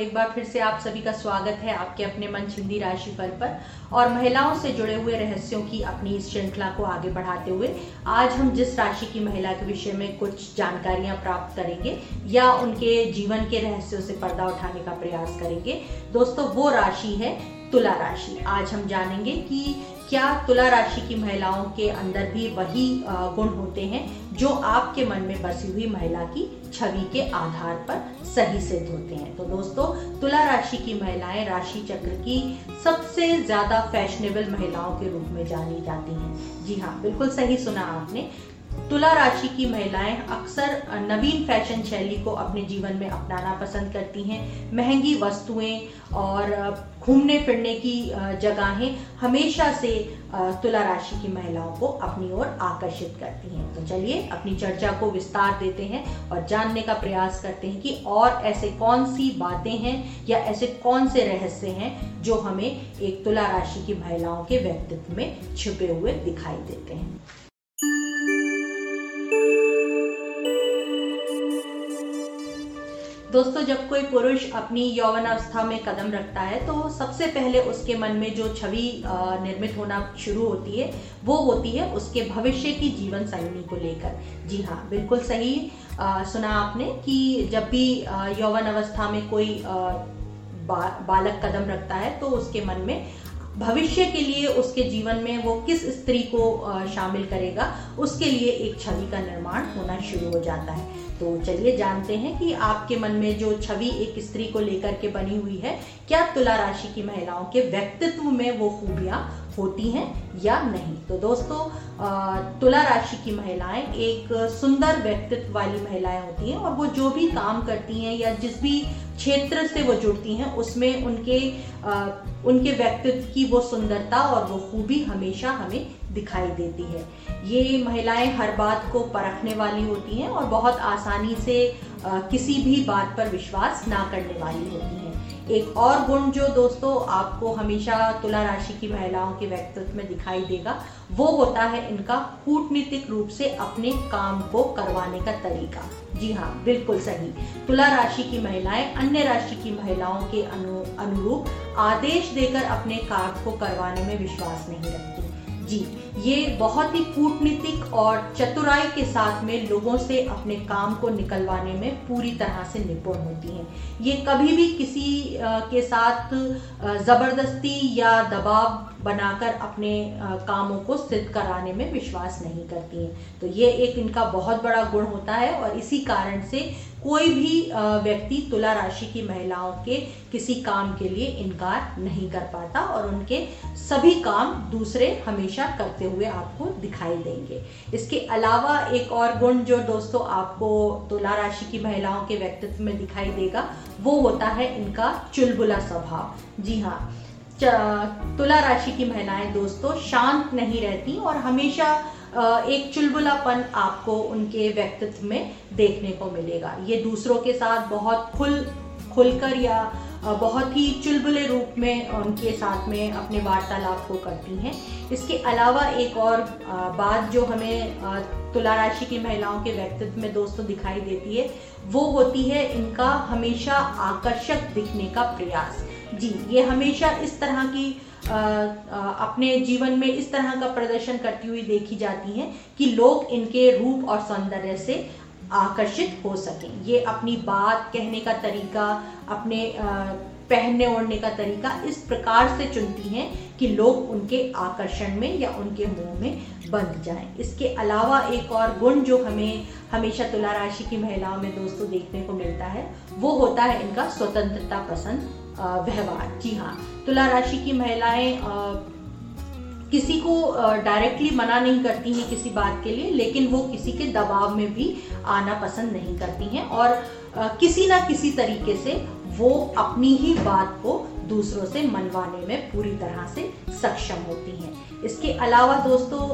एक बार फिर से आप सभी का स्वागत है आपके अपने मन हिंदी पर पर और महिलाओं से जुड़े हुए रहस्यों की अपनी इस श्रृंखला को आगे बढ़ाते हुए आज हम जिस राशि की महिला के विषय में कुछ जानकारियाँ प्राप्त करेंगे या उनके जीवन के रहस्यों से पर्दा उठाने का प्रयास करेंगे, दोस्तों वो राशि है तुला राशि। आज हम जानेंगे कि क्या तुला राशि की महिलाओं के अंदर भी वही गुण होते हैं जो आपके मन में बसी हुई महिला की छवि के आधार पर सही सिद्ध होते हैं। तो दोस्तों, तुला राशि की महिलाएँ राशि चक्र की सबसे ज़्यादा फैशनेबल महिलाओं के रूप में जानी जाती हैं। जी हाँ बिल्कुल सही सुना आपने। तुला राशि की महिलाएँ अक्सर नवीन फ़ैशन शैली को अपने जीवन में अपनाना पसंद करती हैं। महँगी वस्तुएँ और घूमने फिरने की जगहें हमेशा से तुला राशि की महिलाओं को अपनी ओर आकर्षित करती हैं। तो चलिए अपनी चर्चा को विस्तार देते हैं और जानने का प्रयास करते हैं कि और ऐसे कौन सी बातें हैं या ऐसे कौन से रहस्य हैं जो हमें एक तुला राशि की महिलाओं के व्यक्तित्व में छुपे हुए दिखाई देते हैं। दोस्तों जब कोई पुरुष अपनी यौवन अवस्था में कदम रखता है तो सबसे पहले उसके मन में जो छवि निर्मित होना शुरू होती है वो होती है उसके भविष्य की जीवन शैली को लेकर। जी हाँ बिल्कुल सही आ, सुना आपने कि जब भी यौवन अवस्था में कोई आ, बा, बालक कदम रखता है तो उसके मन में भविष्य के लिए उसके जीवन में वो किस स्त्री को शामिल करेगा, उसके लिए एक छवि का निर्माण होना शुरू हो जाता है। तो चलिए जानते हैं कि आपके मन में जो छवि एक स्त्री को लेकर के बनी हुई है, क्या तुला राशि की महिलाओं के व्यक्तित्व में वो खूबियाँ होती हैं या नहीं? तो दोस्तों तुला राशि की महिलाएँ एक सुंदर व्यक्तित्व वाली महिलाएँ होती हैं और वो जो भी काम करती हैं या जिस भी क्षेत्र से वो जुड़ती हैं, उसमें उनके उनके व्यक्तित्व की वो सुंदरता और वो खूबी हमेशा हमें दिखाई देती है। ये महिलाएँ हर बात को परखने वाली होती हैं और बहुत आसानी से किसी भी बात पर विश्वास ना करने वाली होती हैं। एक और गुण जो दोस्तों आपको हमेशा तुला राशि की महिलाओं के व्यक्तित्व में दिखाई देगा, वो होता है इनका कूटनीतिक रूप से अपने काम को करवाने का तरीका। जी हाँ बिल्कुल सही। तुला राशि की महिलाएँ अन्य राशि की महिलाओं के अनु, अनुरूप आदेश देकर अपने कार्य को करवाने में विश्वास नहीं रखती। जी, ये बहुत ही कूटनीतिक और चतुराई के साथ में लोगों से अपने काम को निकलवाने में पूरी तरह से निपुण होती हैं। ये कभी भी किसी के साथ ज़बरदस्ती या दबाव बनाकर अपने कामों को सिद्ध कराने में विश्वास नहीं करती हैं। तो ये एक इनका बहुत बड़ा गुण होता है और इसी कारण से कोई भी व्यक्ति तुला राशि की महिलाओं के किसी काम के लिए इनकार नहीं कर पाता और उनके सभी काम दूसरे हमेशा करते हुए आपको दिखाई देंगे। इसके अलावा एक और गुण जो दोस्तों आपको तुला राशि की महिलाओं के व्यक्तित्व में दिखाई देगा, वो होता है इनका चुलबुला स्वभाव। जी हाँ तुला राशि की महिलाएँ दोस्तों शांत नहीं रहती और हमेशा एक चुलबुलापन आपको उनके व्यक्तित्व में देखने को मिलेगा। ये दूसरों के साथ बहुत खुल, खुलकर या बहुत ही चुलबुले रूप में उनके साथ में अपने वार्तालाप को करती हैं। इसके अलावा एक और बात जो हमें तुला राशि की महिलाओं के व्यक्तित्व में दोस्तों दिखाई देती है, वो होती है इनका हमेशा आकर्षक दिखने का प्रयास। जी, ये हमेशा इस तरह की अपने जीवन में इस तरह का प्रदर्शन करती हुई देखी जाती हैं कि लोग इनके रूप और सौंदर्य से आकर्षित हो सकें। ये अपनी बात कहने का तरीका, अपने पहनने ओढ़ने का तरीका इस प्रकार से चुनती हैं कि लोग उनके आकर्षण में या उनके मुँह में बंध जाएँ। इसके अलावा एक और गुण जो हमें हमेशा तुला राशि की महिलाओं में दोस्तों देखने को मिलता है, वो होता है इनका स्वतंत्रता पसंद व्यवहार। जी हाँ तुला राशि की महिलाएँ किसी को डायरेक्टली मना नहीं करती हैं किसी बात के लिए, लेकिन वो किसी के दबाव में भी आना पसंद नहीं करती हैं और किसी ना किसी तरीके से वो अपनी ही बात को दूसरों से मनवाने में पूरी तरह से सक्षम होती हैं। इसके अलावा दोस्तों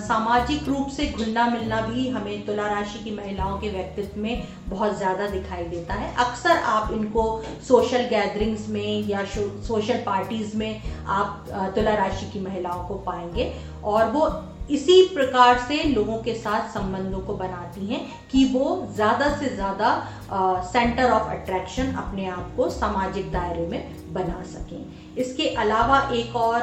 सामाजिक रूप से घुलना मिलना भी हमें तुला राशि की महिलाओं के व्यक्तित्व में बहुत ज़्यादा दिखाई देता है। अक्सर आप इनको सोशल गैदरिंग्स में या सोशल पार्टीज़ में आप तुला राशि की महिलाओं को पाएँगे और वो इसी प्रकार से लोगों के साथ संबंधों को बनाती हैं कि वो ज़्यादा से ज़्यादा सेंटर ऑफ़ अट्रैक्शन अपने आप को सामाजिक दायरे में बना सकें। इसके अलावा एक और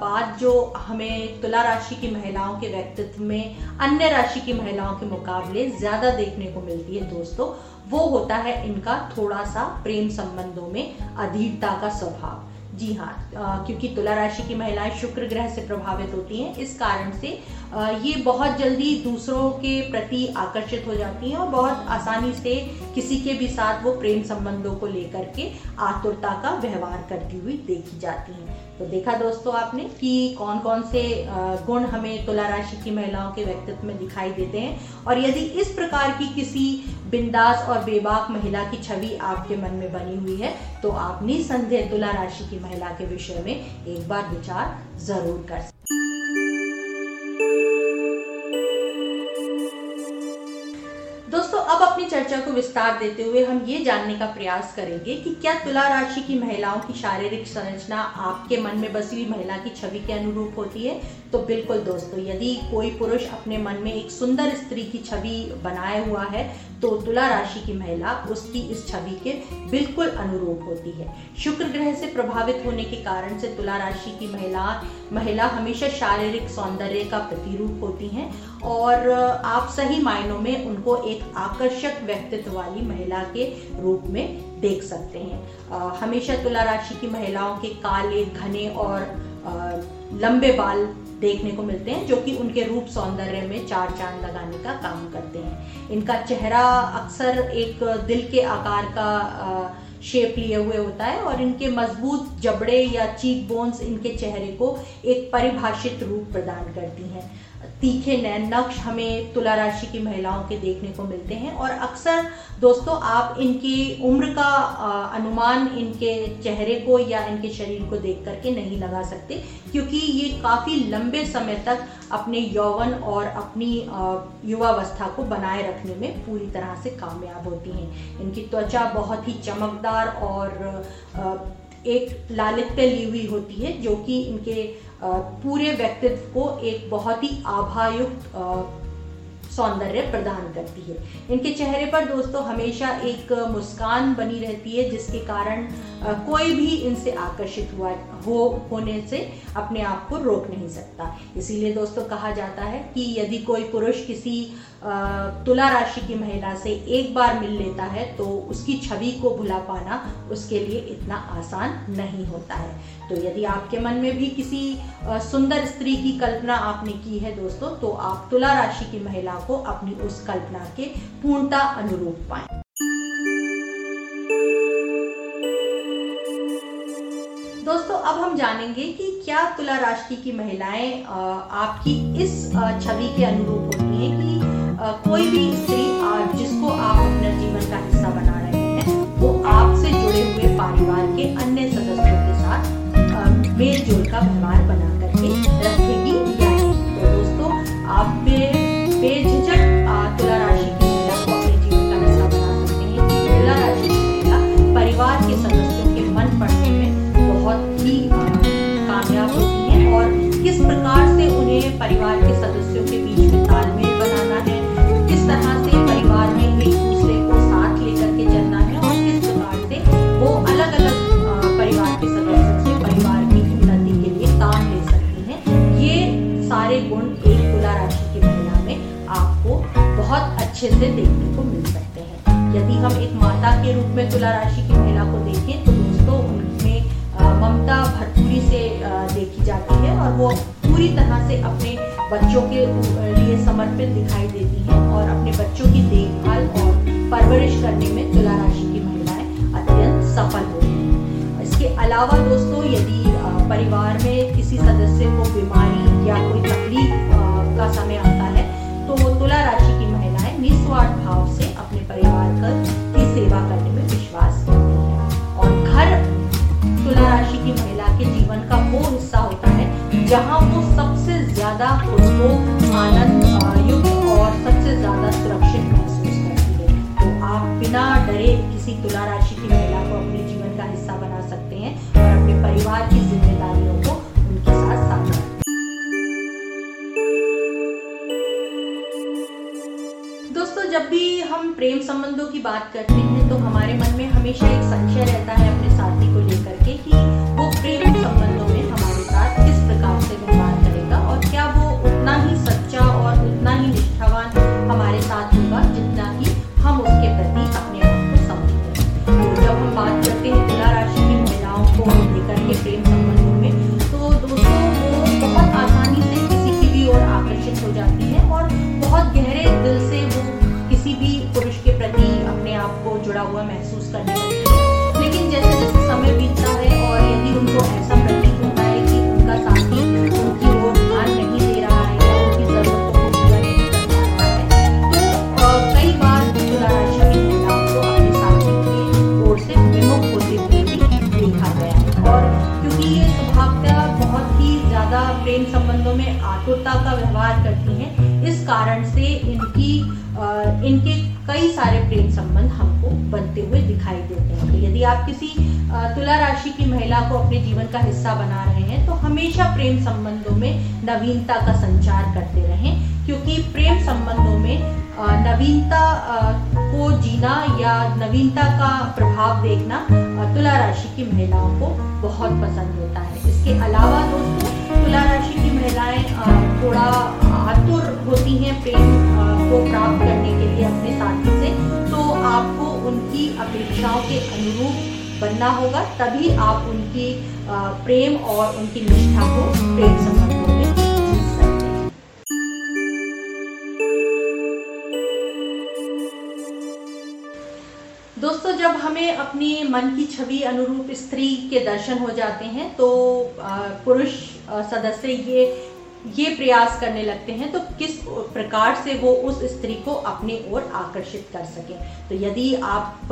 बात जो हमें तुला राशि की महिलाओं के व्यक्तित्व में, अन्य राशि की महिलाओं के मुकाबले ज़्यादा देखने को मिलती है दोस्तों, वो होता है इनका थोड़ा सा प्रेम संबंधों में अधीरता का स्वभाव। जी हाँ क्योंकि तुला राशि की महिलाएँ शुक्र ग्रह से प्रभावित होती हैं, इस कारण से ये बहुत जल्दी दूसरों के प्रति आकर्षित हो जाती हैं और बहुत आसानी से किसी के भी साथ वो प्रेम संबंधों को लेकर के आतुरता का व्यवहार करती हुई देखी जाती हैं। तो देखा दोस्तों आपने कि कौन कौन से गुण हमें तुला राशि की महिलाओं के व्यक्तित्व में दिखाई देते हैं और यदि इस प्रकार की किसी बिंदास और बेबाक महिला की छवि आपके मन में बनी हुई है तो आप निसंदेह तुला राशि की महिला के विषय में एक बार विचार ज़रूर कर सकते चर्चा को विस्तार देते हुए हम ये जानने का प्रयास करेंगे कि क्या तुला राशि की महिलाओं की शारीरिक संरचना आपके मन में बसी हुई महिला की छवि के अनुरूप होती है? तो बिल्कुल दोस्तों यदि कोई पुरुष अपने मन में एक सुंदर स्त्री की छवि बनाए हुआ है तो तुला राशि की महिला उसकी इस छवि के बिल्कुल अनुरूप होती है। शुक्र ग्रह से प्रभावित होने के कारण से तुला राशि की महिला महिला हमेशा शारीरिक सौंदर्य का प्रतिरूप होती हैं और आप सही मायनों में उनको एक आकर्षक व्यक्तित्व वाली महिला के रूप में देख सकते हैं। आ, हमेशा तुला राशि की महिलाओं के काले घने और आ, लंबे बाल देखने को मिलते हैं, जो कि उनके रूप सौंदर्य में चार चाँद लगाने का काम करते हैं। इनका चेहरा अक्सर एक दिल के आकार का शेप लिए हुए होता है और इनके मज़बूत जबड़े या चीक बोन्स इनके चेहरे को एक परिभाषित रूप प्रदान करती हैं। तीखे नैन नक्श हमें तुला राशि की महिलाओं के देखने को मिलते हैं। और अक्सर दोस्तों, आप इनकी उम्र का अनुमान इनके चेहरे को या इनके शरीर को देख करके नहीं लगा सकते, क्योंकि ये काफ़ी लंबे समय तक अपने यौवन और अपनी युवावस्था को बनाए रखने में पूरी तरह से कामयाब होती हैं। इनकी त्वचा बहुत ही चमकदार और एक लालित्य ली हुई होती है, जो कि इनके पूरे व्यक्तित्व को एक बहुत ही आभायुक्त सौंदर्य प्रदान करती है। इनके चेहरे पर दोस्तों हमेशा एक मुस्कान बनी रहती है, जिसके कारण कोई भी इनसे आकर्षित हुआ, हो, होने से अपने आप को रोक नहीं सकता। इसीलिए दोस्तों कहा जाता है कि यदि कोई पुरुष किसी तुला राशि की महिला से एक बार मिल लेता है तो उसकी छवि को भुला पाना उसके लिए इतना आसान नहीं होता है। तो यदि आपके मन में भी किसी सुंदर स्त्री की कल्पना आपने की है दोस्तों तो आप तुला राशि की महिला को अपनी उस कल्पना के पूर्णता अनुरूप पाए। दोस्तों, अब हम जानेंगे कि क्या तुला राशि की महिलाएँ आपकी इस छवि के अनुरूप होती हैं कि कोई भी स्त्री जिसको आप अपने जीवन का हिस्सा बना रहे हैं, वो आपसे जुड़े हुए परिवार के अन्य सदस्यों के साथ मेल जोल का व्यवहार गुण एक तुला राशि की महिला में आपको बहुत अच्छे से देखने को मिल सकते हैं। यदि हम एक माता के रूप में तुला राशि की महिला को देखें तो दोस्तों उनमें ममता भरपूरी से देखी जाती है और वो पूरी तरह से अपने बच्चों के लिए समर्पित दिखाई देती हैं और अपने बच्चों की देखभाल और परवरिश करने में तुला राशि की महिलाएँ अत्यंत सफल होती हैं। इसके अलावा दोस्तों, यदि परिवार में किसी सदस्य को बीमारी या कोई तकलीफ़ का समय आता है तो तुला राशि की महिलाएँ निस्वार्थ भाव से अपने परिवार की सेवा करने में विश्वास करती हैं। और घर तुला राशि की महिला के जीवन का वो हिस्सा होता है, जहाँ वो सबसे ज़्यादा उसको आनंद युक्त और सबसे ज़्यादा सुरक्षित महसूस करती है। तो आप बिना डरे किसी तुला राशि की महिला को अपने जीवन का हिस्सा बना सकते हैं। अपने परिवार की जिम्मेदारियों को उनके साथ सामना दोस्तों, जब भी हम प्रेम संबंधों की बात करते हैं तो हमारे मन में हमेशा एक संशय रहता है किसी तुला राशि की महिला को अपने जीवन का हिस्सा बना रहे हैं तो हमेशा प्रेम संबंधों में नवीनता का संचार करते रहें, क्योंकि प्रेम संबंधों में नवीनता को जीना या नवीनता का प्रभाव देखना तुला राशि की महिलाओं को बहुत पसंद होता है। इसके अलावा दोस्तों, तुला राशि की महिलाएँ थोड़ा आतुर होती हैं प्रेम को प्राप्त करने के लिए अपने साथी से तो आपको उनकी अपेक्षाओं के अनुरूप बनना होगा, तभी आप उनकी प्रेम और उनकी निष्ठा को प्रेम हैं। दोस्तों, जब हमें अपनी मन की छवि अनुरूप स्त्री के दर्शन हो जाते हैं तो पुरुष सदस्य ये ये प्रयास करने लगते हैं तो किस प्रकार से वो उस स्त्री को अपनी ओर आकर्षित कर सके? तो यदि आप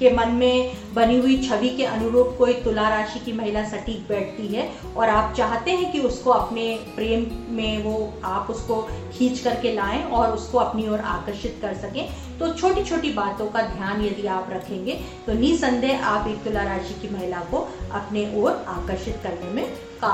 के मन में बनी हुई छवि के अनुरूप कोई तुला राशि की महिला सटीक बैठती है और आप चाहते हैं कि उसको अपने प्रेम में वो, आप उसको खींच करके लाएँ और उसको अपनी ओर आकर्षित कर सकें तो छोटी छोटी बातों का ध्यान यदि आप रखेंगे तो निसंदेह आप एक तुला राशि की महिला को अपने ओर आकर्षित करने में का,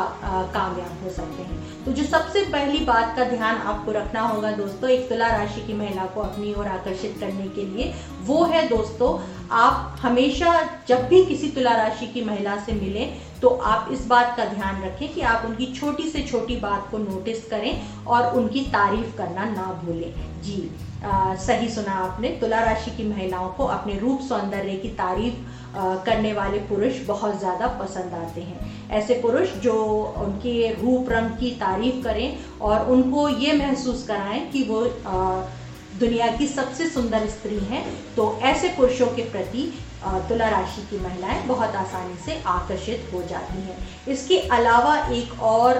कामयाब हो सकते हैं। तो जो सबसे पहली बात का ध्यान आपको रखना होगा दोस्तों एक तुला राशि की महिला को अपनी ओर आकर्षित करने के लिए वो है दोस्तों आप हमेशा जब भी किसी तुला राशि की महिला से मिलें तो आप इस बात का ध्यान रखें कि आप उनकी छोटी से छोटी बात को नोटिस करें और उनकी तारीफ़ करना ना भूलें। जी। आ, सही सुना आपने। तुला राशि की महिलाओं को अपने रूप सौंदर्य की तारीफ़ करने वाले पुरुष बहुत ज़्यादा पसंद आते हैं। ऐसे पुरुष जो उनके रूप रंग की तारीफ़ करें और उनको ये महसूस कराएँ कि वो आ, दुनिया की सबसे सुंदर स्त्री हैं तो ऐसे पुरुषों के प्रति तुला राशि की महिलाएँ बहुत आसानी से आकर्षित हो जाती हैं। इसके अलावा एक और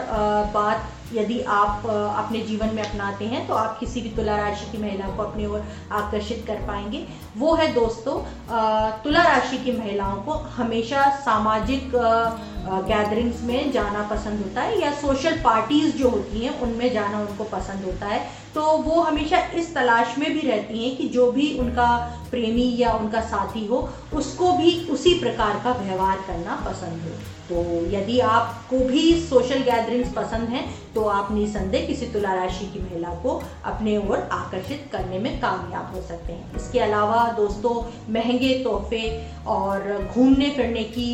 बात यदि आप अपने जीवन में अपनाते हैं तो आप किसी भी तुला राशि की महिला को अपनी ओर आकर्षित कर पाएँगे। वो है दोस्तों तुला राशि की महिलाओं को हमेशा सामाजिक गैदरिंग्स में जाना पसंद होता है या सोशल पार्टीज़ जो होती हैं, उनमें जाना उनको पसंद होता है। तो वो हमेशा इस तलाश में भी रहती हैं कि जो भी उनका प्रेमी या उनका साथी हो, उसको भी उसी प्रकार का व्यवहार करना पसंद हो। तो यदि आपको भी सोशल गैदरिंग्स पसंद हैं तो आप निसंदेह किसी तुला राशि की महिला को अपने ओर आकर्षित करने में कामयाब हो सकते हैं। इसके अलावा दोस्तों, महँगे तोहफे और घूमने फिरने की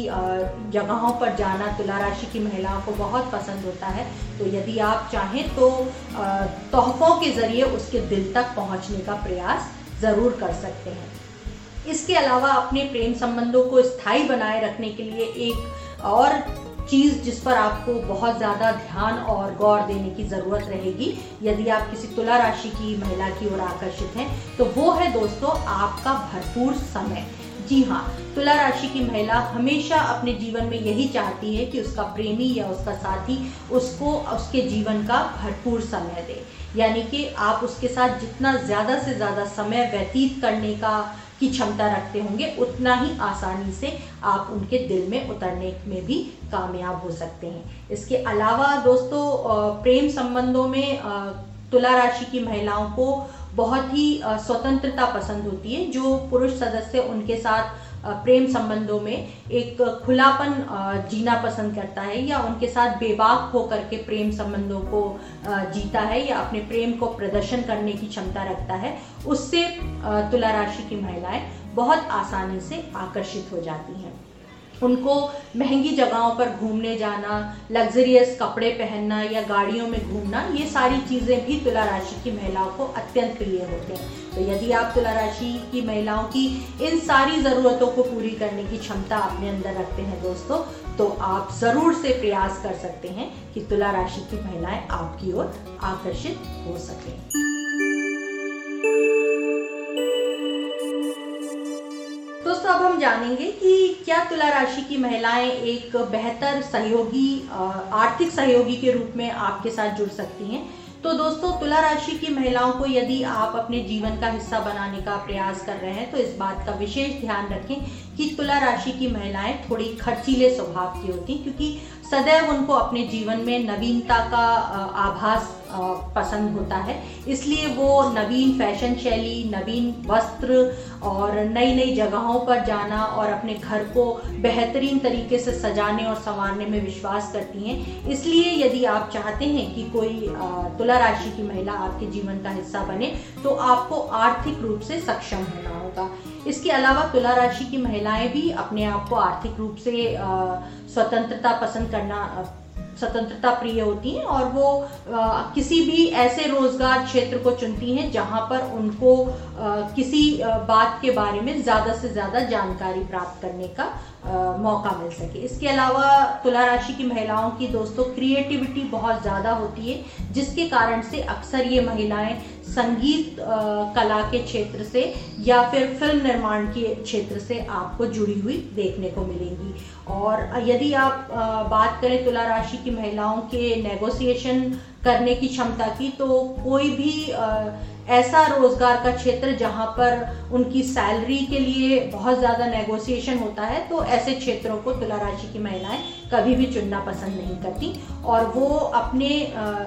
जगहों पर जाना तुला राशि की महिलाओं को बहुत पसंद होता है। तो यदि आप चाहें तो तोहफों के ज़रिए उसके दिल तक पहुँचने का प्रयास ज़रूर कर सकते हैं। इसके अलावा अपने प्रेम संबंधों को स्थायी बनाए रखने के लिए एक और चीज़ जिस पर आपको बहुत ज़्यादा ध्यान और गौर देने की ज़रूरत रहेगी, यदि आप किसी तुला राशि की महिला की ओर आकर्षित हैं तो वो है दोस्तों आपका भरपूर समय। जी हाँ तुला राशि की महिला हमेशा अपने जीवन में यही चाहती है कि उसका प्रेमी या उसका साथी उसको, उसके जीवन का भरपूर समय दे। यानी कि आप उसके साथ जितना ज़्यादा से ज़्यादा समय व्यतीत करने का, की क्षमता रखते होंगे, उतना ही आसानी से आप उनके दिल में उतरने में भी कामयाब हो सकते हैं। इसके अलावा दोस्तों प्रेम संबंधों में तुला राशि की महिलाओं को बहुत ही स्वतंत्रता पसंद होती है, जो पुरुष सदस्य उनके साथ प्रेम संबंधों में एक खुलापन जीना पसंद करता है या उनके साथ बेबाक होकर के प्रेम संबंधों को जीता है या अपने प्रेम को प्रदर्शन करने की क्षमता रखता है, उससे तुला राशि की महिलाएँ बहुत आसानी से आकर्षित हो जाती हैं। उनको महँगी जगहों पर घूमने जाना लग्जरियस कपड़े पहनना या गाड़ियों में घूमना, ये सारी चीज़ें भी तुला राशि की महिलाओं को अत्यंत प्रिय होते हैं। तो यदि आप तुला राशि की महिलाओं की इन सारी ज़रूरतों को पूरी करने की क्षमता अपने अंदर रखते हैं दोस्तों तो आप ज़रूर से प्रयास कर सकते हैं कि तुला राशि की महिलाएँ आपकी ओर आकर्षित हो सकें। जानेंगे कि क्या तुला राशि की महिलाएँ एक बेहतर सहयोगी आर्थिक सहयोगी के रूप में आपके साथ जुड़ सकती हैं। तो दोस्तों, तुला राशि की महिलाओं को यदि आप अपने जीवन का हिस्सा बनाने का प्रयास कर रहे हैं तो इस बात का विशेष ध्यान रखें कि तुला राशि की महिलाएँ थोड़ी खर्चीले स्वभाव की होती क्योंकि सदैव उनको अपने जीवन में नवीनता का आभास पसंद होता है। इसलिए वो नवीन फ़ैशन शैली, नवीन वस्त्र और नई नई जगहों पर जाना और अपने घर को बेहतरीन तरीके से सजाने और संवारने में विश्वास करती हैं। इसलिए यदि आप चाहते हैं कि कोई तुला राशि की महिला आपके जीवन का हिस्सा बने तो आपको आर्थिक रूप से सक्षम होना होगा। इसके अलावा तुला राशि की महिलाएँ भी अपने आप को आर्थिक रूप से स्वतंत्रता पसंद करना स्वतंत्रता प्रिय होती हैं और वो आ, किसी भी ऐसे रोज़गार क्षेत्र को चुनती हैं जहाँ पर उनको आ, किसी बात के बारे में ज़्यादा से ज़्यादा जानकारी प्राप्त करने का आ, मौका मिल सके। इसके अलावा तुला राशि की महिलाओं की दोस्तों क्रिएटिविटी बहुत ज़्यादा होती है जिसके कारण से अक्सर ये महिलाएँ संगीत कला के क्षेत्र से या फिर फ़िल्म निर्माण के क्षेत्र से आपको जुड़ी हुई देखने को मिलेंगी। और यदि आप बात करें तुला राशि की महिलाओं के नेगोशिएशन करने की क्षमता की तो कोई भी ऐसा रोज़गार का क्षेत्र जहाँ पर उनकी सैलरी के लिए बहुत ज़्यादा नेगोशिएशन होता है तो ऐसे क्षेत्रों को तुला राशि की महिलाएँ कभी भी चुनना पसंद नहीं करती। और वो अपने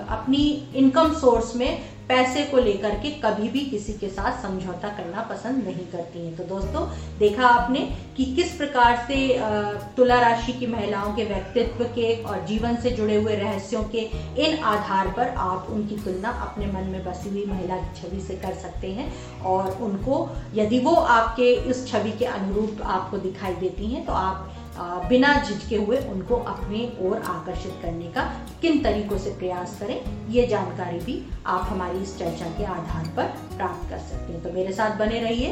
अपनी इनकम सोर्स में पैसे को लेकर के कभी भी किसी के साथ समझौता करना पसंद नहीं करती हैं। तो दोस्तों, देखा आपने कि किस प्रकार से तुला राशि की महिलाओं के व्यक्तित्व के और जीवन से जुड़े हुए रहस्यों के इन आधार पर आप उनकी तुलना अपने मन में बसी हुई महिला की छवि से कर सकते हैं और उनको, यदि वो आपके इस छवि के अनुरूप आपको दिखाई देती हैं तो आप बिना झिझके हुए उनको अपने ओर आकर्षित करने का किन तरीकों से प्रयास करें, ये जानकारी भी आप हमारी इस चर्चा के आधार पर प्राप्त कर सकते हैं। तो मेरे साथ बने रहिए।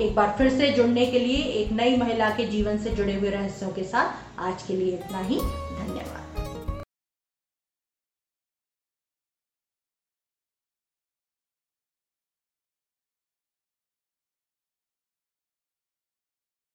एक बार फिर से जुड़ने के लिए एक नई महिला के जीवन से जुड़े हुए रहस्यों के साथ आज के लिए इतना ही। धन्यवाद।